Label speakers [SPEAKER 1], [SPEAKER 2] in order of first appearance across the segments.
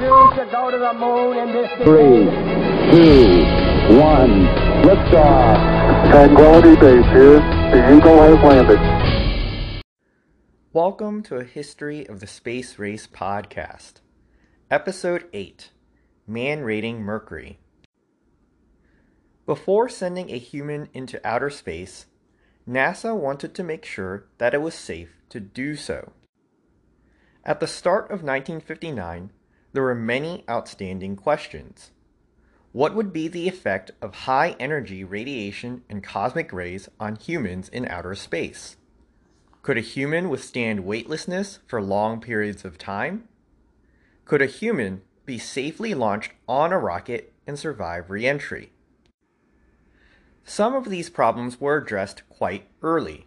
[SPEAKER 1] refuse to go to the moon in this
[SPEAKER 2] Three, two, one, liftoff.
[SPEAKER 3] Tranquility Base here. The Eagle has landed.
[SPEAKER 4] Welcome to a History of the Space Race podcast. Episode 8 Man Rating Mercury. Before sending a human into outer space, NASA wanted to make sure that it was safe to do so. At the start of 1959, there were many outstanding questions. What would be the effect of high energy radiation and cosmic rays on humans in outer space? Could a human withstand weightlessness for long periods of time? Could a human be safely launched on a rocket and survive reentry? Some of these problems were addressed quite early.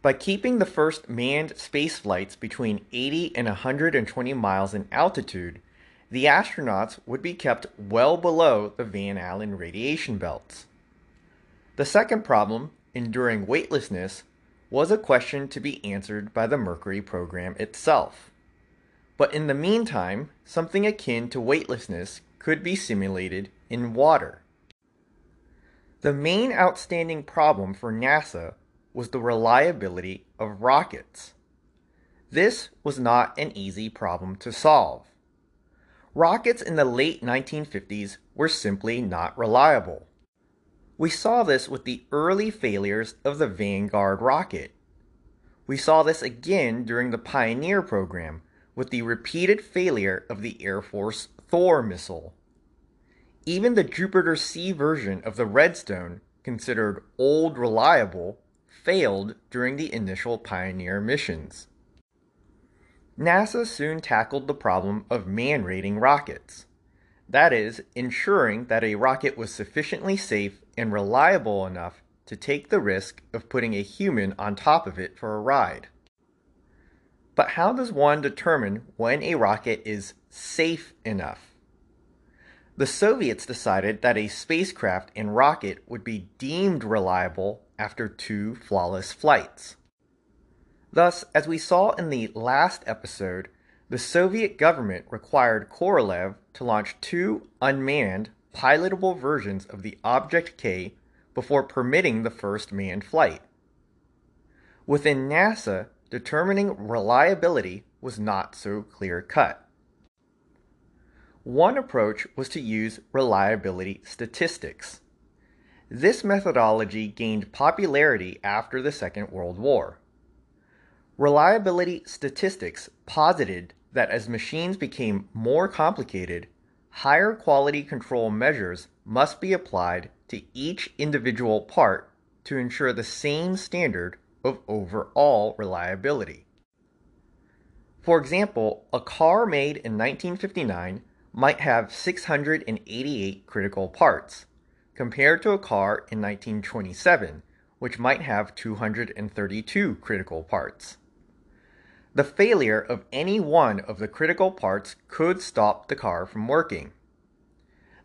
[SPEAKER 4] By keeping the first manned space flights between 80 and 120 miles in altitude, the astronauts would be kept well below the Van Allen radiation belts. The second problem, enduring weightlessness, was a question to be answered by the Mercury program itself. But in the meantime, something akin to weightlessness could be simulated in water. The main outstanding problem for NASA was the reliability of rockets. This was not an easy problem to solve. Rockets in the late 1950s were simply not reliable. We saw this with the early failures of the Vanguard rocket. We saw this again during the Pioneer program with the repeated failure of the Air Force Thor missile. Even the Jupiter C version of the Redstone, considered old reliable, failed during the initial Pioneer missions. NASA soon tackled the problem of man rating rockets. That is, ensuring that a rocket was sufficiently safe and reliable enough to take the risk of putting a human on top of it for a ride. But how does one determine when a rocket is safe enough? The Soviets decided that a spacecraft and rocket would be deemed reliable after two flawless flights. Thus, as we saw in the last episode, the Soviet government required Korolev to launch two unmanned, pilotable versions of the Object K before permitting the first manned flight. Within NASA, determining reliability was not so clear cut. One approach was to use reliability statistics. This methodology gained popularity after the Second World War. Reliability statistics posited that as machines became more complicated, higher quality control measures must be applied to each individual part to ensure the same standard of overall reliability. For example, a car made in 1959 might have 688 critical parts, compared to a car in 1927, which might have 232 critical parts. The failure of any one of the critical parts could stop the car from working.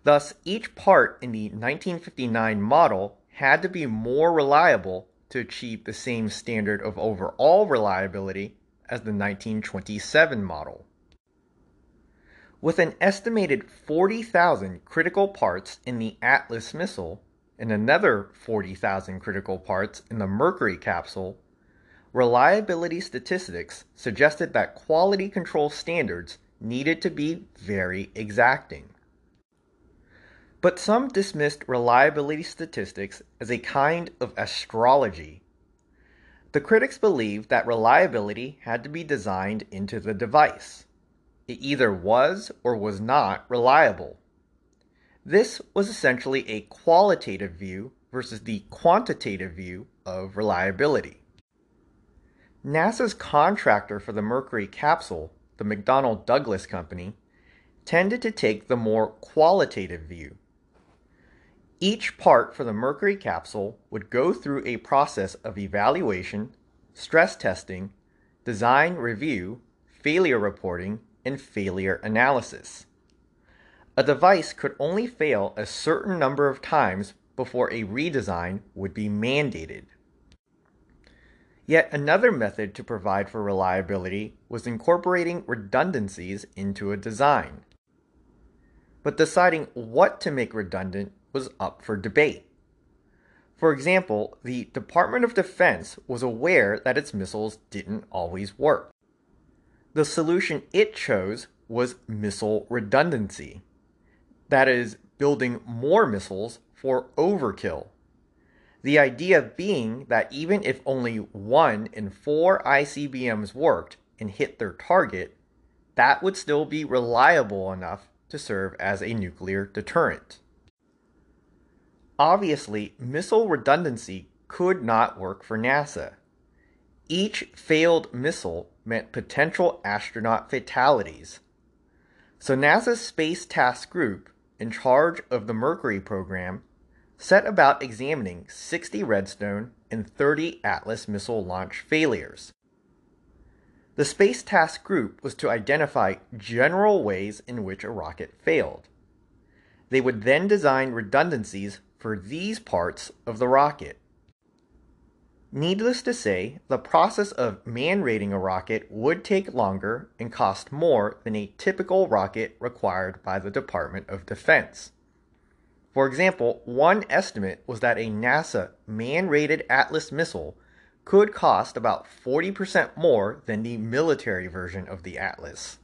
[SPEAKER 4] Thus, each part in the 1959 model had to be more reliable to achieve the same standard of overall reliability as the 1927 model. With an estimated 40,000 critical parts in the Atlas missile and another 40,000 critical parts in the Mercury capsule, reliability statistics suggested that quality control standards needed to be very exacting. But some dismissed reliability statistics as a kind of astrology. The critics believed that reliability had to be designed into the device it either was or was not reliable. This was essentially a qualitative view versus the quantitative view of reliability. NASA's contractor for the Mercury capsule, the McDonnell Douglas Company, tended to take the more qualitative view. Each part for the Mercury capsule would go through a process of evaluation, stress testing, design review, failure reporting, and failure analysis. A device could only fail a certain number of times before a redesign would be mandated. Yet another method to provide for reliability was incorporating redundancies into a design. But deciding what to make redundant was up for debate. For example, the Department of Defense was aware that its missiles didn't always work. The solution it chose was missile redundancy. That is, building more missiles for overkill. The idea being that even if only one in four ICBMs worked and hit their target, that would still be reliable enough to serve as a nuclear deterrent. Obviously, missile redundancy could not work for NASA. Each failed missile meant potential astronaut fatalities. So NASA's Space Task Group, in charge of the Mercury program, set about examining 60 Redstone and 30 Atlas missile launch failures. The Space Task Group was to identify general ways in which a rocket failed. They would then design redundancies for these parts of the rocket. Needless to say, the process of man rating a rocket would take longer and cost more than a typical rocket required by the Department of Defense. For example, one estimate was that a NASA man rated Atlas missile could cost about 40% more than the military version of the Atlas.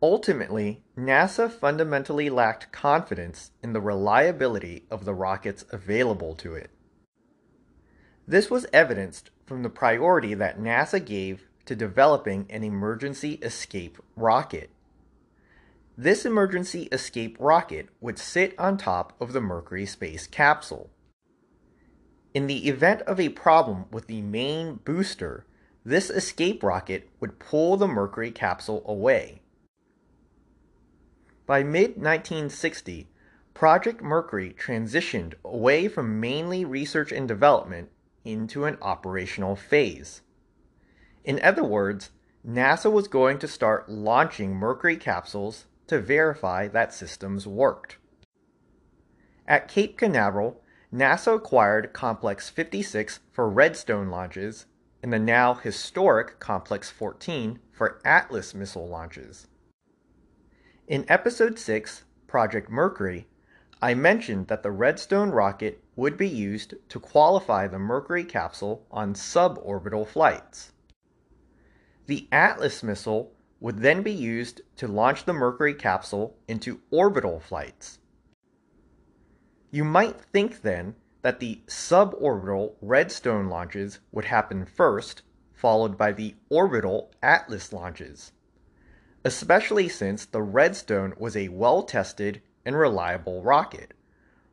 [SPEAKER 4] Ultimately, NASA fundamentally lacked confidence in the reliability of the rockets available to it. This was evidenced from the priority that NASA gave to developing an emergency escape rocket. This emergency escape rocket would sit on top of the Mercury space capsule. In the event of a problem with the main booster, this escape rocket would pull the Mercury capsule away by mid 1960, Project Mercury transitioned away from mainly research and development into an operational phase. In other words, NASA was going to start launching Mercury capsules to verify that systems worked. At Cape Canaveral, NASA acquired Complex 56 for Redstone launches and the now historic Complex 14 for Atlas missile launches. In Episode 6, Project Mercury, I mentioned that the Redstone rocket would be used to qualify the Mercury capsule on suborbital flights. The Atlas missile would then be used to launch the Mercury capsule into orbital flights. You might think then that the suborbital Redstone launches would happen first, followed by the orbital Atlas launches especially since the Redstone was a well tested and reliable rocket,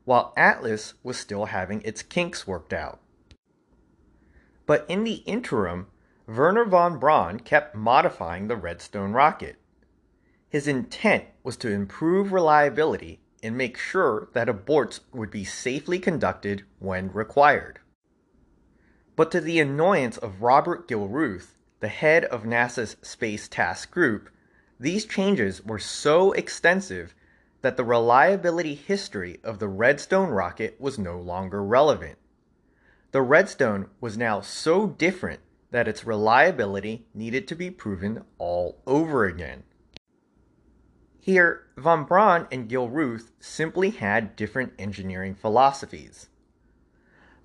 [SPEAKER 4] while Atlas was still having its kinks worked out. But in the interim, Wernher von Braun kept modifying the Redstone rocket. His intent was to improve reliability and make sure that aborts would be safely conducted when required. But to the annoyance of Robert Gilruth, the head of NASA's Space Task Group, these changes were so extensive that the reliability history of the Redstone rocket was no longer relevant. The Redstone was now so different that its reliability needed to be proven all over again. Here, von Braun and Gilruth simply had different engineering philosophies.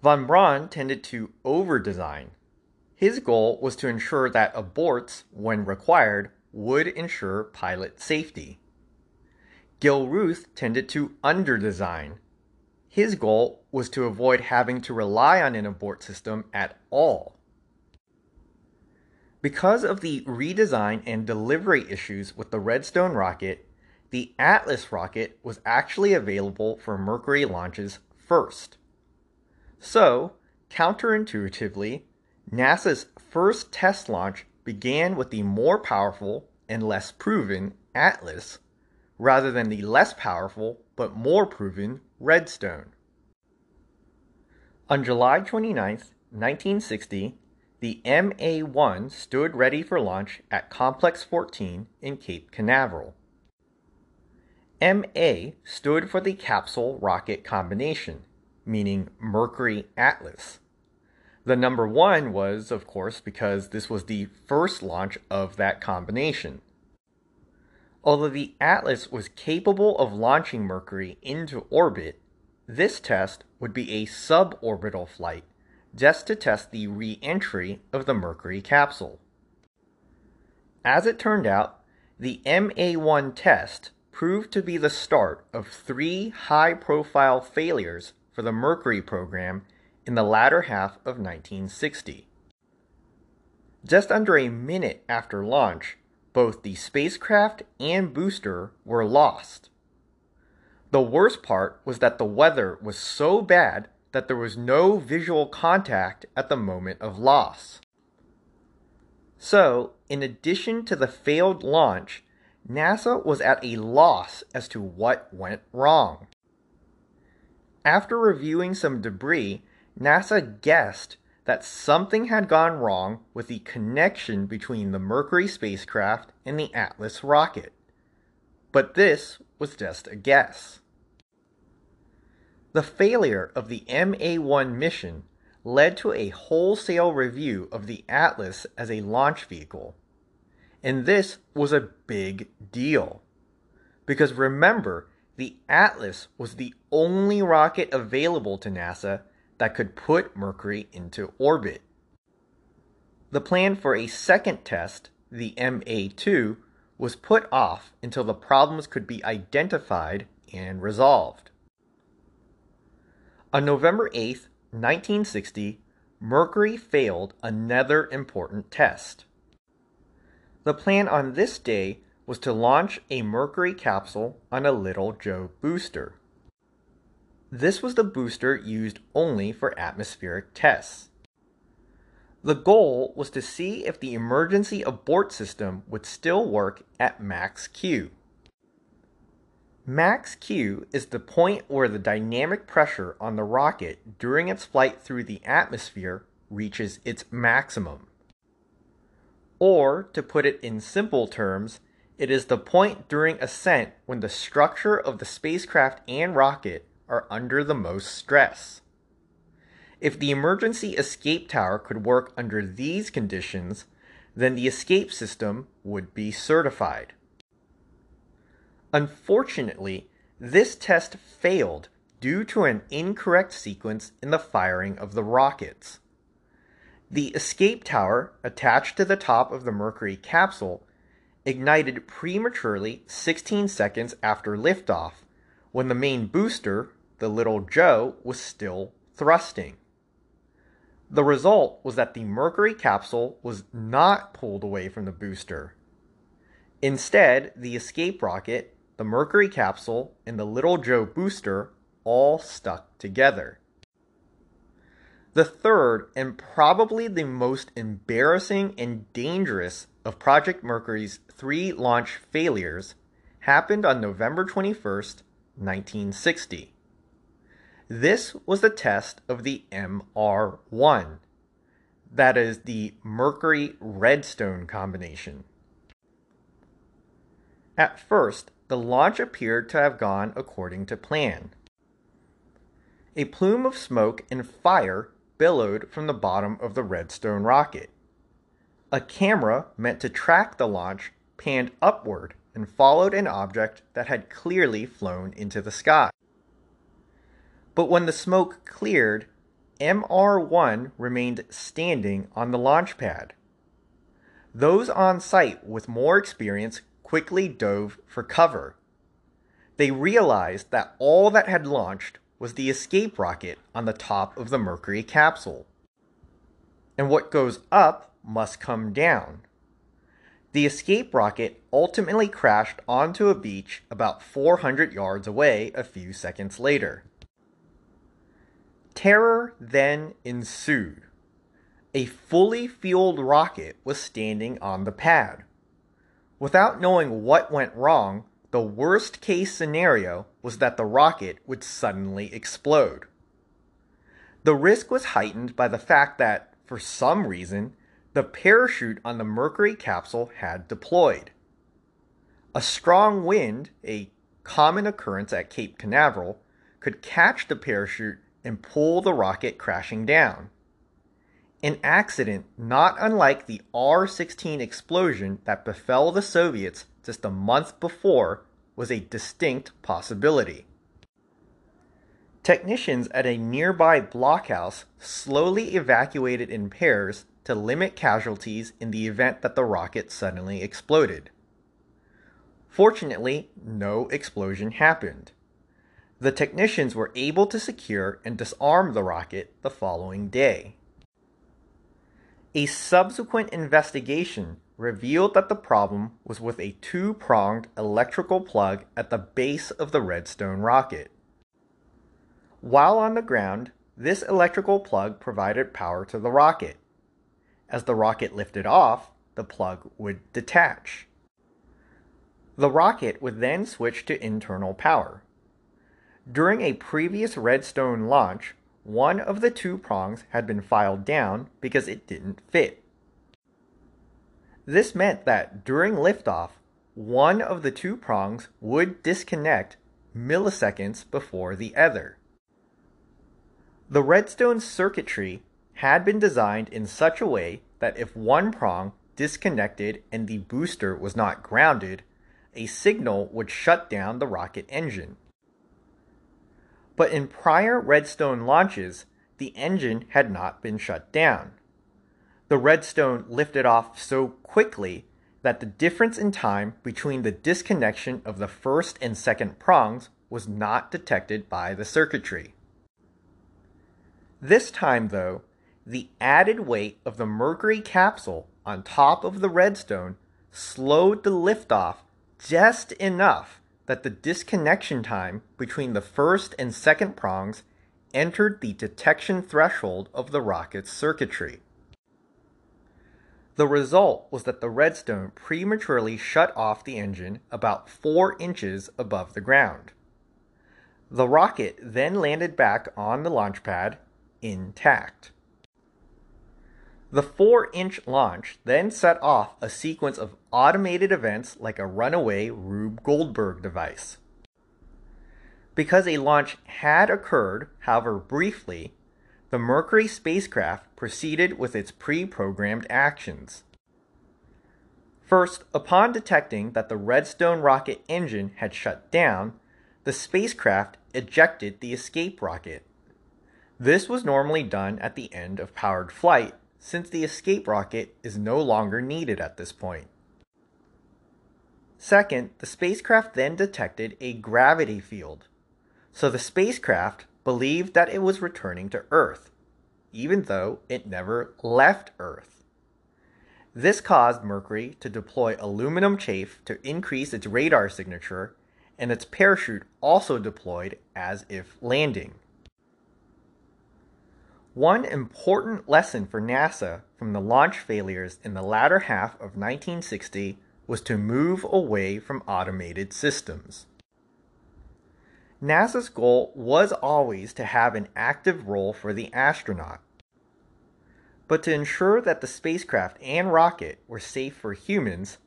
[SPEAKER 4] Von Braun tended to over design. His goal was to ensure that aborts, when required, would ensure pilot safety. Gilruth tended to underdesign. His goal was to avoid having to rely on an abort system at all. Because of the redesign and delivery issues with the Redstone rocket, the Atlas rocket was actually available for Mercury launches first. So, counterintuitively, NASA's first test launch began with the more powerful and less proven Atlas rather than the less powerful but more proven Redstone. On July 29, 1960, the MA 1 stood ready for launch at Complex 14 in Cape Canaveral. MA stood for the capsule rocket combination, meaning Mercury Atlas. The number one was, of course, because this was the first launch of that combination. Although the Atlas was capable of launching Mercury into orbit, this test would be a suborbital flight just to test the re entry of the Mercury capsule. As it turned out, the MA1 test proved to be the start of three high profile failures for the Mercury program in the latter half of 1960. Just under a minute after launch, both the spacecraft and booster were lost. The worst part was that the weather was so bad that there was no visual contact at the moment of loss. So, in addition to the failed launch, NASA was at a loss as to what went wrong. After reviewing some debris, NASA guessed that something had gone wrong with the connection between the Mercury spacecraft and the Atlas rocket. But this was just a guess. The failure of the MA 1 mission led to a wholesale review of the Atlas as a launch vehicle. And this was a big deal. Because remember, the Atlas was the only rocket available to NASA that could put Mercury into orbit. The plan for a second test, the MA2, was put off until the problems could be identified and resolved. On November 8, 1960, Mercury failed another important test. The plan on this day was to launch a Mercury capsule on a Little Joe booster. This was the booster used only for atmospheric tests. The goal was to see if the emergency abort system would still work at max Q. Max Q is the point where the dynamic pressure on the rocket during its flight through the atmosphere reaches its maximum. Or, to put it in simple terms, it is the point during ascent when the structure of the spacecraft and rocket are under the most stress. If the emergency escape tower could work under these conditions, then the escape system would be certified. Unfortunately, this test failed due to an incorrect sequence in the firing of the rockets. The escape tower attached to the top of the Mercury capsule ignited prematurely 16 seconds after liftoff when the main booster, the Little Joe, was still thrusting. The result was that the Mercury capsule was not pulled away from the booster. Instead, the escape rocket, the Mercury capsule, and the Little Joe booster all stuck together. The third, and probably the most embarrassing and dangerous of Project Mercury's three launch failures, happened on November 21st, 1960. This was the test of the MR1, that is, the Mercury Redstone combination. At first, the launch appeared to have gone according to plan. A plume of smoke and fire billowed from the bottom of the Redstone rocket. A camera meant to track the launch panned upward and followed an object that had clearly flown into the sky. But when the smoke cleared, MR1 remained standing on the launch pad. Those on site with more experience quickly dove for cover. They realized that all that had launched was the escape rocket on the top of the Mercury capsule. And what goes up must come down. The escape rocket ultimately crashed onto a beach about 400 yards away a few seconds later. Terror then ensued. A fully fueled rocket was standing on the pad. Without knowing what went wrong, the worst case scenario was that the rocket would suddenly explode. The risk was heightened by the fact that, for some reason, the parachute on the Mercury capsule had deployed. A strong wind, a common occurrence at Cape Canaveral, could catch the parachute and pull the rocket crashing down. An accident not unlike the R 16 explosion that befell the Soviets just a month before was a distinct possibility. Technicians at a nearby blockhouse slowly evacuated in pairs to limit casualties in the event that the rocket suddenly exploded. Fortunately, no explosion happened. The technicians were able to secure and disarm the rocket the following day. A subsequent investigation revealed that the problem was with a two pronged electrical plug at the base of the Redstone rocket. While on the ground, this electrical plug provided power to the rocket. As the rocket lifted off, the plug would detach. The rocket would then switch to internal power. During a previous Redstone launch, one of the two prongs had been filed down because it didn't fit. This meant that during liftoff, one of the two prongs would disconnect milliseconds before the other. The Redstone circuitry had been designed in such a way that if one prong disconnected and the booster was not grounded, a signal would shut down the rocket engine. But in prior Redstone launches, the engine had not been shut down. The Redstone lifted off so quickly that the difference in time between the disconnection of the first and second prongs was not detected by the circuitry. This time, though, the added weight of the Mercury capsule on top of the Redstone slowed the liftoff just enough that the disconnection time between the first and second prongs entered the detection threshold of the rocket's circuitry. The result was that the Redstone prematurely shut off the engine about 4 inches above the ground. The rocket then landed back on the launch pad intact. The 4 inch launch then set off a sequence of automated events like a runaway Rube Goldberg device. Because a launch had occurred, however briefly, the Mercury spacecraft proceeded with its pre programmed actions. First, upon detecting that the Redstone rocket engine had shut down, the spacecraft ejected the escape rocket. This was normally done at the end of powered flight since the escape rocket is no longer needed at this point. Second, the spacecraft then detected a gravity field, so the spacecraft believed that it was returning to Earth, even though it never left Earth. This caused Mercury to deploy aluminum chaff to increase its radar signature, and its parachute also deployed as if landing. One important lesson for NASA from the launch failures in the latter half of 1960 was to move away from automated systems. NASA's goal was always to have an active role for the astronaut. But to ensure that the spacecraft and rocket were safe for humans,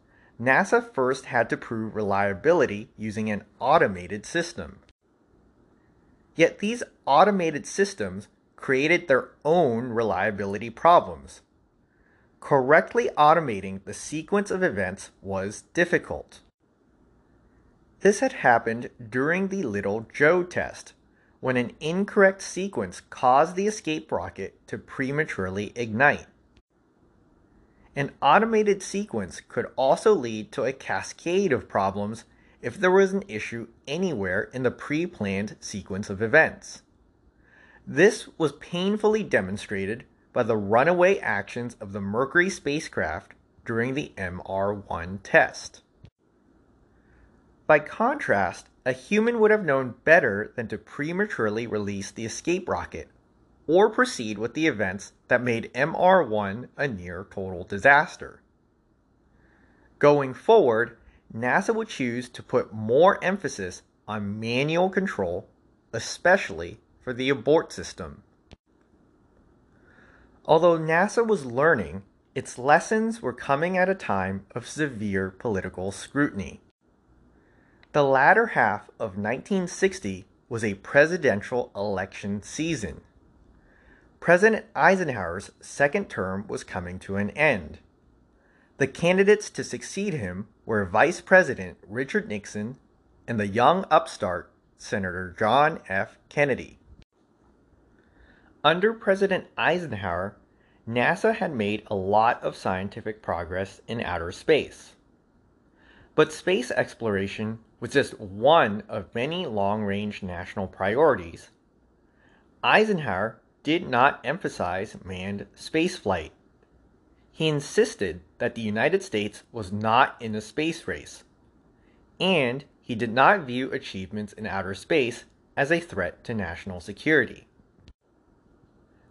[SPEAKER 4] NASA first had to prove reliability using an automated system. Yet these automated systems created their own reliability problems. Correctly automating the sequence of events was difficult. This had happened during the Little Joe test, when an incorrect sequence caused the escape rocket to prematurely ignite. An automated sequence could also lead to a cascade of problems if there was an issue anywhere in the pre planned sequence of events. This was painfully demonstrated by the runaway actions of the Mercury spacecraft during the MR 1 test. By contrast, a human would have known better than to prematurely release the escape rocket or proceed with the events that made MR 1 a near total disaster. Going forward, NASA would choose to put more emphasis on manual control, especially for the abort system. Although NASA was learning, its lessons were coming at a time of severe political scrutiny. The latter half of 1960 was a presidential election season. President Eisenhower's second term was coming to an end. The candidates to succeed him were Vice President Richard Nixon and the young upstart Senator John F. Kennedy. Under President Eisenhower, NASA had made a lot of scientific progress in outer space. But space exploration was just one of many long range national priorities. Eisenhower did not emphasize manned spaceflight. He insisted that the United States was not in a space race, and he did not view achievements in outer space as a threat to national security.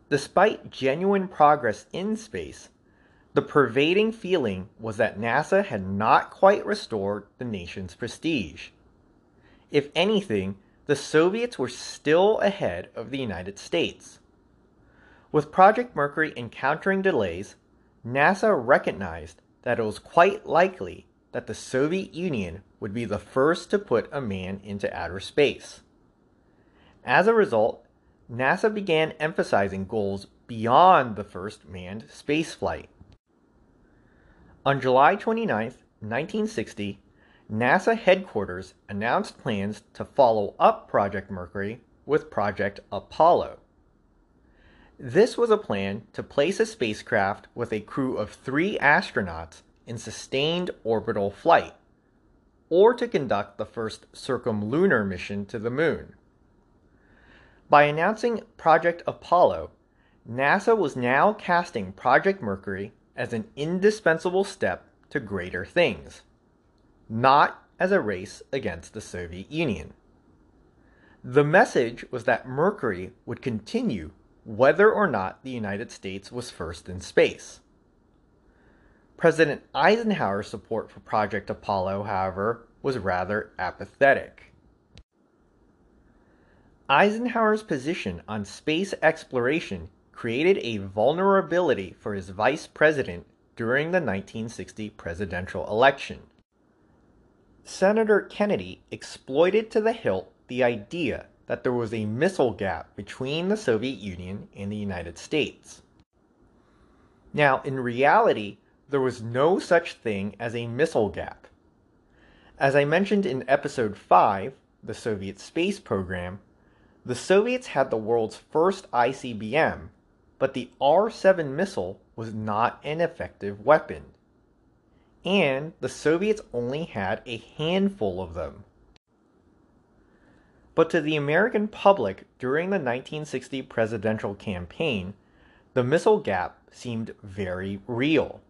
[SPEAKER 4] Despite genuine progress in space, the pervading feeling was that NASA had not quite restored the nation's prestige. If anything, the Soviets were still ahead of the United States. With Project Mercury encountering delays, NASA recognized that it was quite likely that the Soviet Union would be the first to put a man into outer space. As a result, NASA began emphasizing goals beyond the first manned spaceflight. On July 29, 1960, NASA headquarters announced plans to follow up Project Mercury with Project Apollo. This was a plan to place a spacecraft with a crew of three astronauts in sustained orbital flight, or to conduct the first circumlunar mission to the moon. By announcing Project Apollo, NASA was now casting Project Mercury as an indispensable step to greater things, not as a race against the Soviet Union. The message was that Mercury would continue whether or not the United States was first in space. President Eisenhower's support for Project Apollo, however, was rather apathetic. Eisenhower's position on space exploration created a vulnerability for his vice president during the 1960 presidential election. Senator Kennedy exploited to the hilt the idea that there was a missile gap between the Soviet Union and the United States. Now, in reality, there was no such thing as a missile gap. As I mentioned in episode 5, the Soviet space program, the Soviets had the world's first ICBM, but the R 7 missile was not an effective weapon. And the Soviets only had a handful of them. But to the American public during the 1960 presidential campaign, the missile gap seemed very real.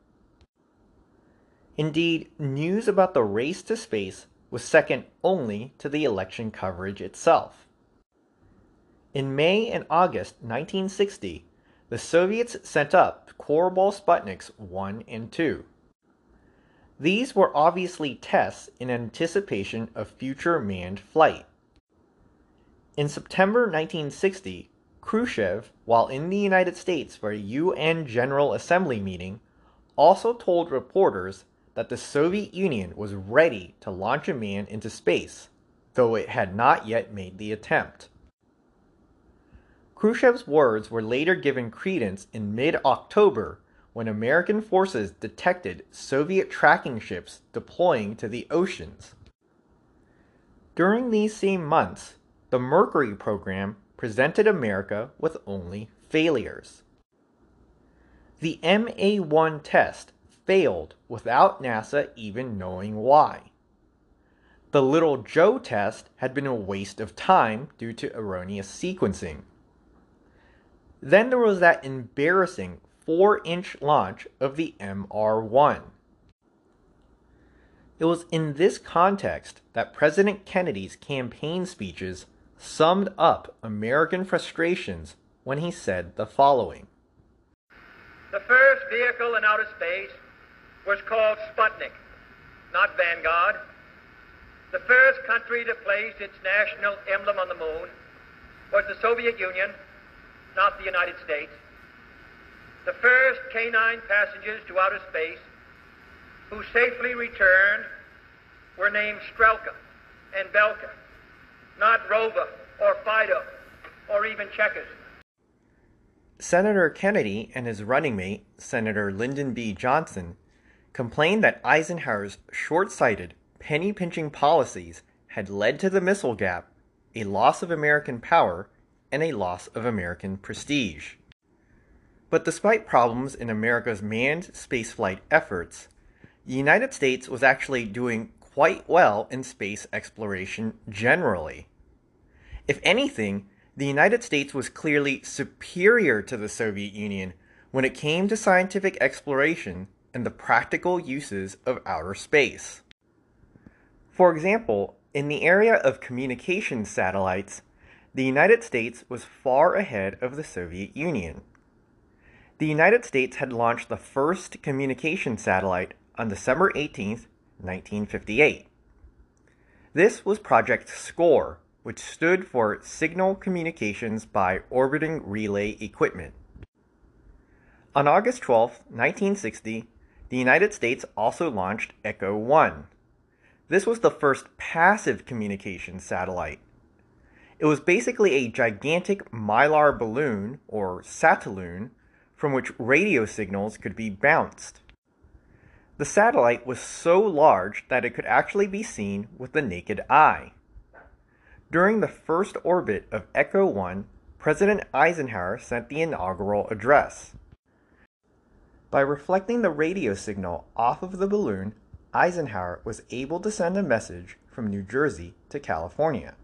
[SPEAKER 4] Indeed, news about the race to space was second only to the election coverage itself. In May and August 1960, the Soviets sent up Korabl Sputniks 1 and 2. These were obviously tests in anticipation of future manned flight. In September 1960, Khrushchev, while in the United States for a UN General Assembly meeting, also told reporters that the Soviet Union was ready to launch a man into space, though it had not yet made the attempt. Khrushchev's words were later given credence in mid October when American forces detected Soviet tracking ships deploying to the oceans. During these same months, the Mercury program presented America with only failures. The MA 1 test failed without NASA even knowing why. The Little Joe test had been a waste of time due to erroneous sequencing. Then there was that embarrassing 4 inch launch of the MR1. It was in this context that President Kennedy's campaign speeches summed up American frustrations when he said the following
[SPEAKER 1] The first vehicle in outer space was called Sputnik, not Vanguard. The first country to place its national emblem on the moon was the Soviet Union not the United States. The first K-9 passengers to outer space who safely returned were named Strelka and Belka, not Rover or Fido or even Checkers.
[SPEAKER 4] Senator Kennedy and his running mate, Senator Lyndon B. Johnson, complained that Eisenhower's short sighted, penny pinching policies had led to the missile gap, a loss of American power, and a loss of American prestige. But despite problems in America's manned spaceflight efforts, the United States was actually doing quite well in space exploration generally. If anything, the United States was clearly superior to the Soviet Union when it came to scientific exploration and the practical uses of outer space. For example, in the area of communication satellites, the United States was far ahead of the Soviet Union. The United States had launched the first communication satellite on December 18, 1958. This was Project SCORE, which stood for Signal Communications by Orbiting Relay Equipment. On August 12, 1960, the United States also launched Echo 1. This was the first passive communication satellite. It was basically a gigantic mylar balloon, or satelloon, from which radio signals could be bounced. The satellite was so large that it could actually be seen with the naked eye. During the first orbit of Echo 1, President Eisenhower sent the inaugural address. By reflecting the radio signal off of the balloon, Eisenhower was able to send a message from New Jersey to California.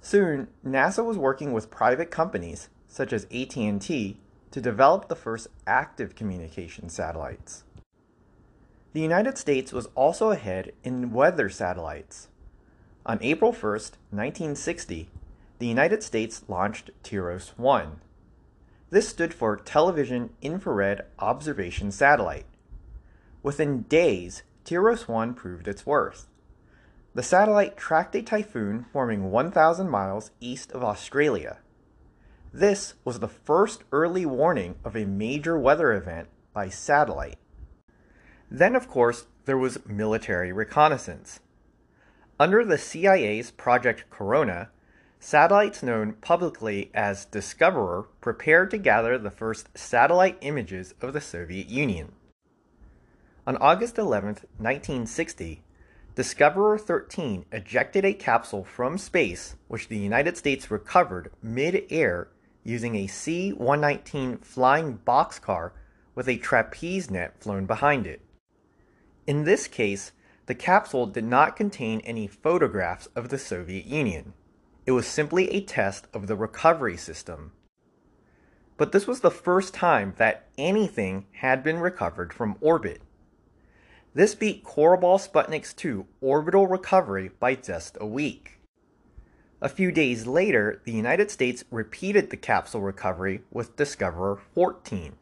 [SPEAKER 4] Soon, NASA was working with private companies such as AT&T to develop the first active communication satellites. The United States was also ahead in weather satellites. On April 1, 1960, the United States launched TIROS 1. This stood for Television Infrared Observation Satellite. Within days, TIROS 1 proved its worth. The satellite tracked a typhoon forming 1,000 miles east of Australia. This was the first early warning of a major weather event by satellite. Then, of course, there was military reconnaissance. Under the CIA's Project Corona, satellites known publicly as Discoverer prepared to gather the first satellite images of the Soviet Union. On August 11, 1960, Discoverer 13 ejected a capsule from space which the United States recovered mid air using a C 119 flying boxcar with a trapeze net flown behind it. In this case, the capsule did not contain any photographs of the Soviet Union. It was simply a test of the recovery system. But this was the first time that anything had been recovered from orbit. This beat Korabl Sputnik's 2 orbital recovery by just a week. A few days later, the United States repeated the capsule recovery with Discoverer 14.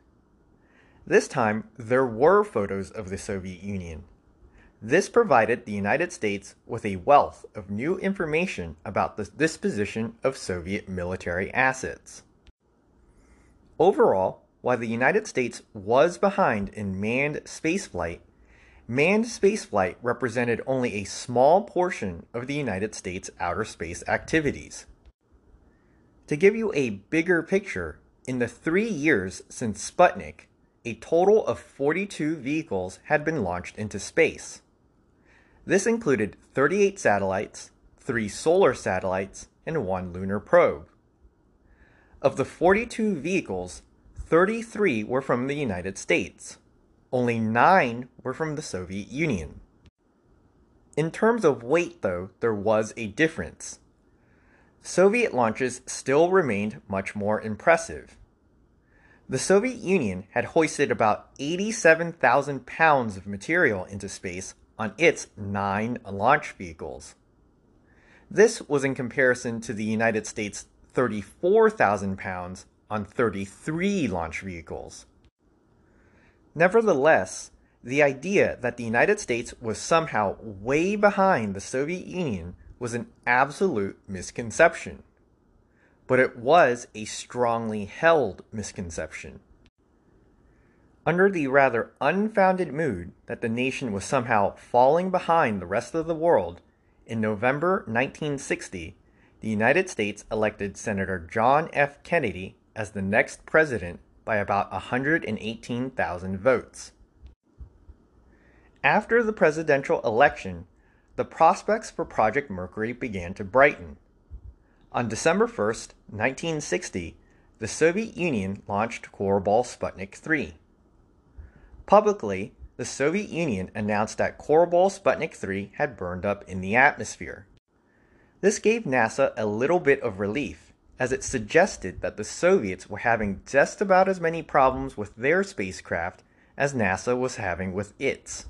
[SPEAKER 4] This time, there were photos of the Soviet Union. This provided the United States with a wealth of new information about the disposition of Soviet military assets. Overall, while the United States was behind in manned spaceflight, Manned spaceflight represented only a small portion of the United States outer space activities. To give you a bigger picture, in the three years since Sputnik, a total of 42 vehicles had been launched into space. This included 38 satellites, 3 solar satellites, and 1 lunar probe. Of the 42 vehicles, 33 were from the United States. Only nine were from the Soviet Union. In terms of weight, though, there was a difference. Soviet launches still remained much more impressive. The Soviet Union had hoisted about 87,000 pounds of material into space on its nine launch vehicles. This was in comparison to the United States' 34,000 pounds on 33 launch vehicles. Nevertheless, the idea that the United States was somehow way behind the Soviet Union was an absolute misconception. But it was a strongly held misconception. Under the rather unfounded mood that the nation was somehow falling behind the rest of the world, in November 1960, the United States elected Senator John F. Kennedy as the next president by about 118,000 votes. After the presidential election, the prospects for Project Mercury began to brighten. On December 1, 1960, the Soviet Union launched Korabl Sputnik 3. Publicly, the Soviet Union announced that Korabl Sputnik 3 had burned up in the atmosphere. This gave NASA a little bit of relief, as it suggested that the Soviets were having just about as many problems with their spacecraft as NASA was having with its.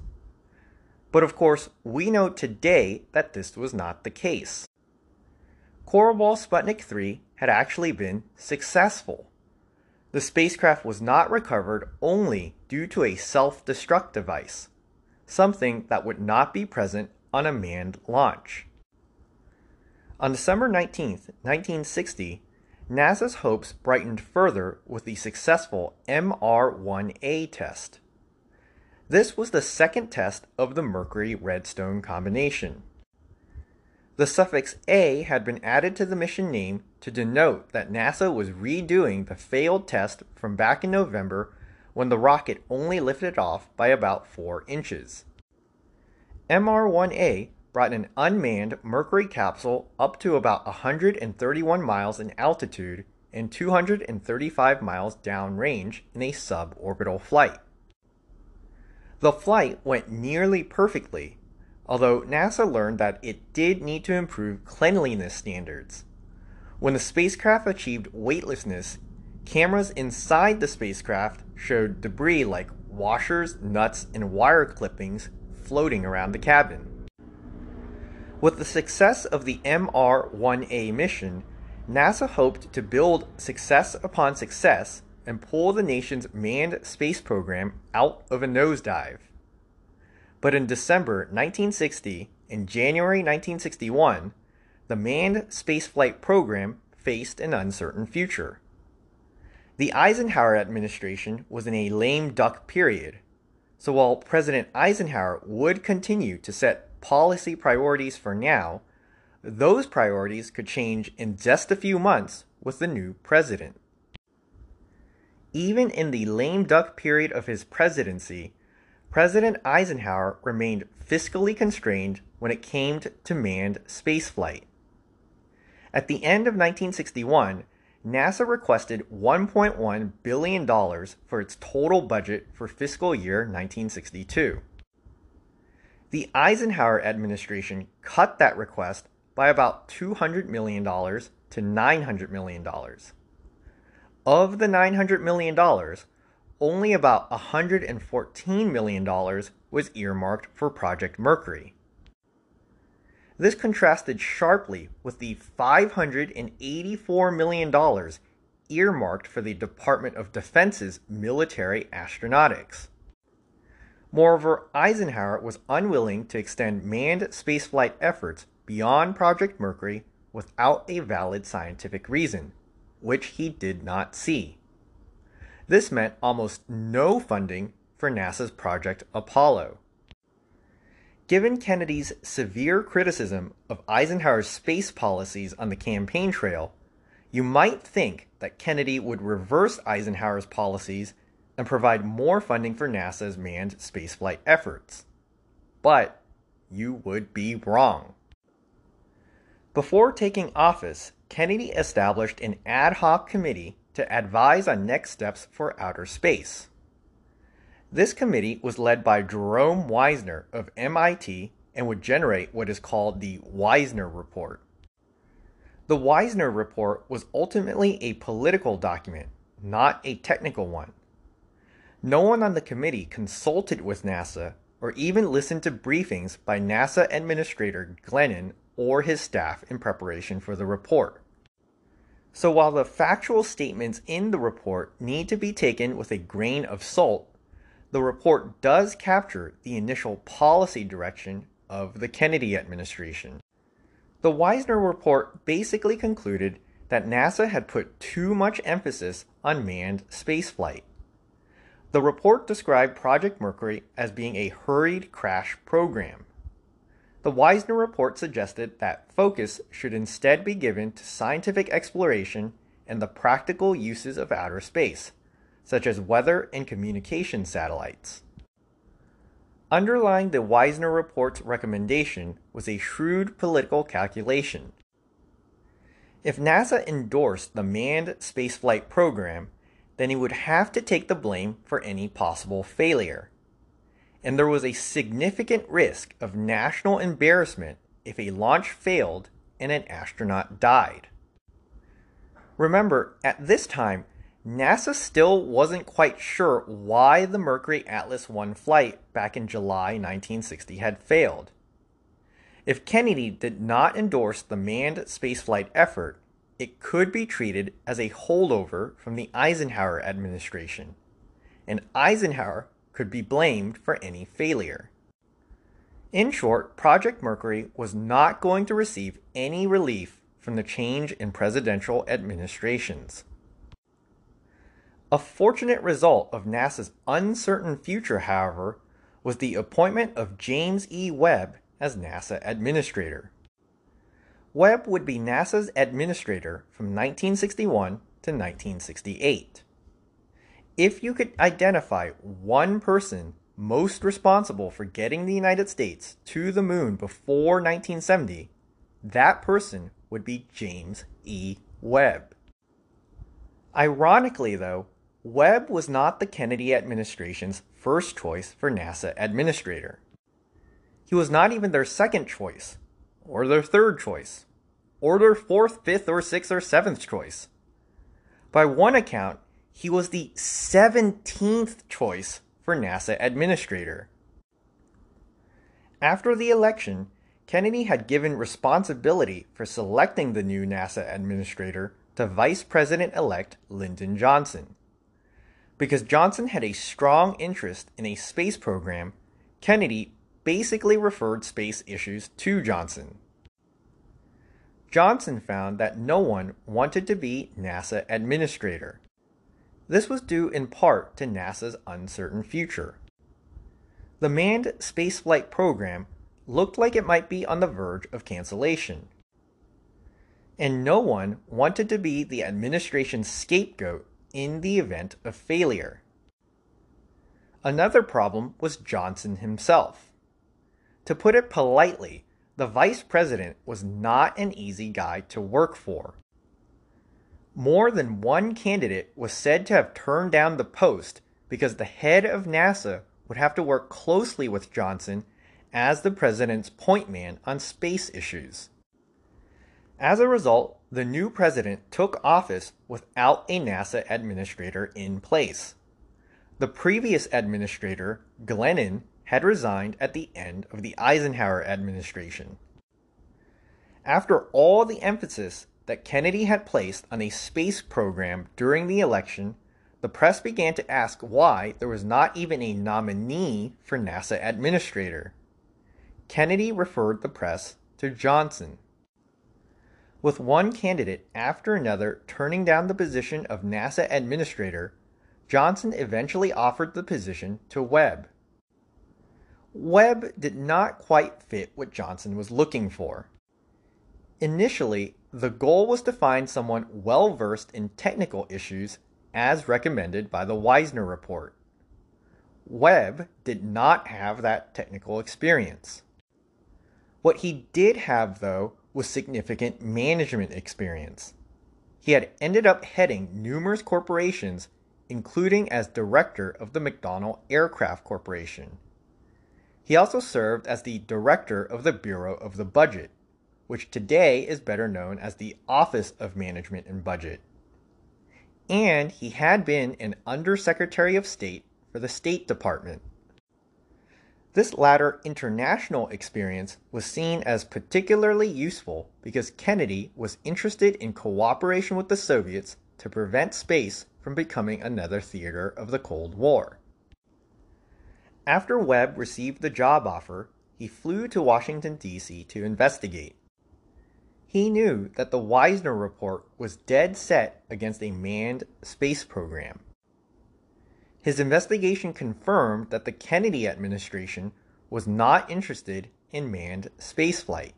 [SPEAKER 4] But of course, we know today that this was not the case. Korabl Sputnik 3 had actually been successful. The spacecraft was not recovered only due to a self destruct device, something that would not be present on a manned launch. On December 19, 1960, NASA's hopes brightened further with the successful MR 1A test. This was the second test of the Mercury Redstone combination. The suffix A had been added to the mission name to denote that NASA was redoing the failed test from back in November when the rocket only lifted off by about 4 inches. MR 1A brought an unmanned Mercury capsule up to about 131 miles in altitude and 235 miles downrange in a suborbital flight. The flight went nearly perfectly, although NASA learned that it did need to improve cleanliness standards. When the spacecraft achieved weightlessness, cameras inside the spacecraft showed debris like washers, nuts, and wire clippings floating around the cabin. With the success of the MR 1A mission, NASA hoped to build success upon success and pull the nation's manned space program out of a nosedive. But in December 1960 and January 1961, the manned spaceflight program faced an uncertain future. The Eisenhower administration was in a lame duck period, so while President Eisenhower would continue to set policy priorities for now, those priorities could change in just a few months with the new president. Even in the lame duck period of his presidency, President Eisenhower remained fiscally constrained when it came to manned spaceflight. At the end of 1961, NASA requested $1.1 billion for its total budget for fiscal year 1962. The Eisenhower administration cut that request by about $200 million to $900 million. Of the $900 million, only about $114 million was earmarked for Project Mercury. This contrasted sharply with the $584 million earmarked for the Department of Defense's military astronautics. Moreover, Eisenhower was unwilling to extend manned spaceflight efforts beyond Project Mercury without a valid scientific reason, which he did not see. This meant almost no funding for NASA's Project Apollo. Given Kennedy's severe criticism of Eisenhower's space policies on the campaign trail, you might think that Kennedy would reverse Eisenhower's policies and provide more funding for NASA's manned spaceflight efforts. But you would be wrong. Before taking office, Kennedy established an ad hoc committee to advise on next steps for outer space. This committee was led by Jerome Wiesner of MIT and would generate what is called the Wiesner Report. The Wiesner Report was ultimately a political document, not a technical one. No one on the committee consulted with NASA or even listened to briefings by NASA Administrator Glennan or his staff in preparation for the report. So while the factual statements in the report need to be taken with a grain of salt, the report does capture the initial policy direction of the Kennedy administration. The Wiesner report basically concluded that NASA had put too much emphasis on manned spaceflight. The report described Project Mercury as being a hurried crash program. The Wiesner report suggested that focus should instead be given to scientific exploration and the practical uses of outer space, such as weather and communication satellites. Underlying the Wiesner Report's recommendation was a shrewd political calculation. If NASA endorsed the manned spaceflight program, then he would have to take the blame for any possible failure. And there was a significant risk of national embarrassment if a launch failed and an astronaut died. Remember, at this time, NASA still wasn't quite sure why the Mercury Atlas 1 flight back in July 1960 had failed. If Kennedy did not endorse the manned spaceflight effort, it could be treated as a holdover from the Eisenhower administration, and Eisenhower could be blamed for any failure. In short, Project Mercury was not going to receive any relief from the change in presidential administrations. A fortunate result of NASA's uncertain future, however, was the appointment of James E. Webb as NASA Administrator. Webb would be NASA's administrator from 1961 to 1968. If you could identify one person most responsible for getting the United States to the moon before 1970, that person would be James E. Webb. Ironically, though, Webb was not the Kennedy administration's first choice for NASA administrator. He was not even their second choice, or their third choice, or their fourth, fifth, or sixth, or seventh choice. By one account, he was the 17th choice for NASA administrator. After the election, Kennedy had given responsibility for selecting the new NASA administrator to Vice President elect Lyndon Johnson. Because Johnson had a strong interest in a space program, Kennedy basically referred space issues to Johnson. Johnson found that no one wanted to be NASA administrator. This was due in part to NASA's uncertain future. The manned spaceflight program looked like it might be on the verge of cancellation. And no one wanted to be the administration's scapegoat in the event of failure. Another problem was Johnson himself. To put it politely, the vice president was not an easy guy to work for. More than one candidate was said to have turned down the post because the head of NASA would have to work closely with Johnson as the president's point man on space issues. As a result, the new president took office without a NASA administrator in place. The previous administrator, Glennan, had resigned at the end of the Eisenhower administration. After all the emphasis that Kennedy had placed on a space program during the election, the press began to ask why there was not even a nominee for NASA administrator. Kennedy referred the press to Johnson with one candidate after another turning down the position of NASA administrator, Johnson eventually offered the position to Webb. Webb did not quite fit what Johnson was looking for. Initially, the goal was to find someone well versed in technical issues as recommended by the Wiesner Report. Webb did not have that technical experience. What he did have, though, was significant management experience. He had ended up heading numerous corporations, including as director of the McDonnell Aircraft Corporation. He also served as the director of the Bureau of the Budget, which today is better known as the Office of Management and Budget. And he had been an Undersecretary of State for the State Department. This latter international experience was seen as particularly useful because Kennedy was interested in cooperation with the Soviets to prevent space from becoming another theater of the Cold War. After Webb received the job offer, he flew to Washington, D.C. to investigate. He knew that the Wiesner report was dead set against a manned space program. His investigation confirmed that the Kennedy administration was not interested in manned spaceflight.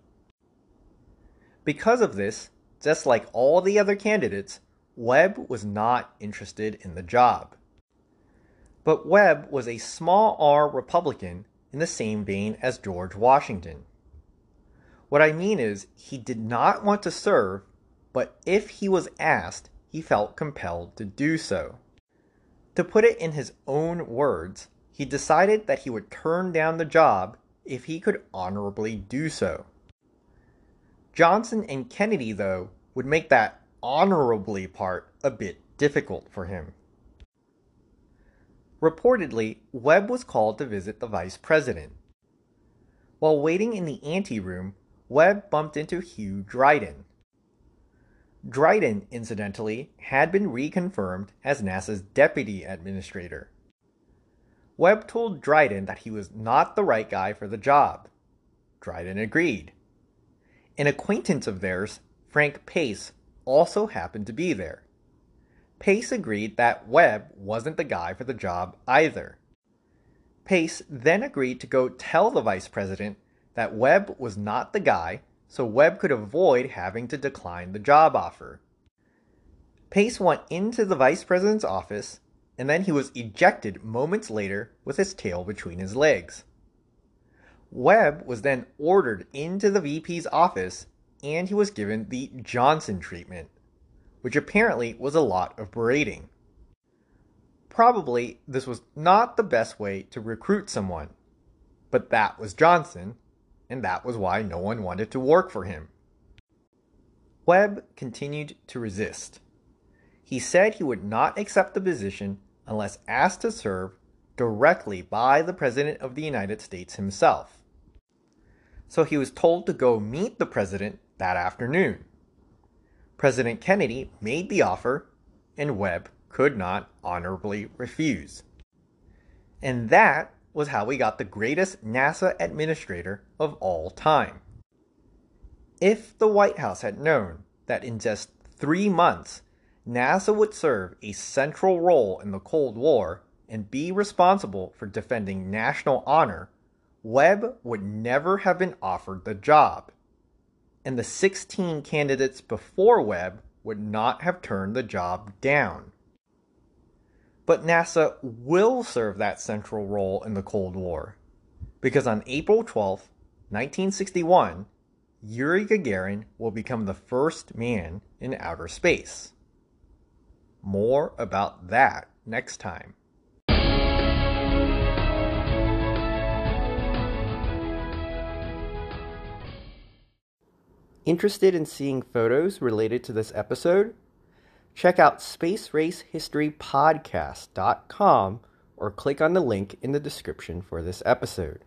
[SPEAKER 4] Because of this, just like all the other candidates, Webb was not interested in the job. But Webb was a small r Republican in the same vein as George Washington. What I mean is, he did not want to serve, but if he was asked, he felt compelled to do so. To put it in his own words, he decided that he would turn down the job if he could honorably do so. Johnson and Kennedy, though, would make that honorably part a bit difficult for him. Reportedly, Webb was called to visit the vice president. While waiting in the anteroom, Webb bumped into Hugh Dryden. Dryden, incidentally, had been reconfirmed as NASA's deputy administrator. Webb told Dryden that he was not the right guy for the job. Dryden agreed. An acquaintance of theirs, Frank Pace, also happened to be there. Pace agreed that Webb wasn't the guy for the job either. Pace then agreed to go tell the vice president that Webb was not the guy so Webb could avoid having to decline the job offer. Pace went into the vice president's office and then he was ejected moments later with his tail between his legs. Webb was then ordered into the VP's office and he was given the Johnson treatment, which apparently was a lot of berating. Probably this was not the best way to recruit someone, but that was Johnson, and that was why no one wanted to work for him. Webb continued to resist. He said he would not accept the position unless asked to serve directly by the President of the United States himself so he was told to go meet the president that afternoon. President Kennedy made the offer, and Webb could not honorably refuse. And that was how we got the greatest NASA administrator of all time. If the White House had known that in just three months NASA would serve a central role in the Cold War and be responsible for defending national honor Webb would never have been offered the job, and the 16 candidates before Webb would not have turned the job down. But NASA will serve that central role in the Cold War, because on April 12, 1961, Yuri Gagarin will become the first man in outer space. More about that next time. Interested in seeing photos related to this episode? Check out spaceracehistorypodcast.com or click on the link in the description for this episode.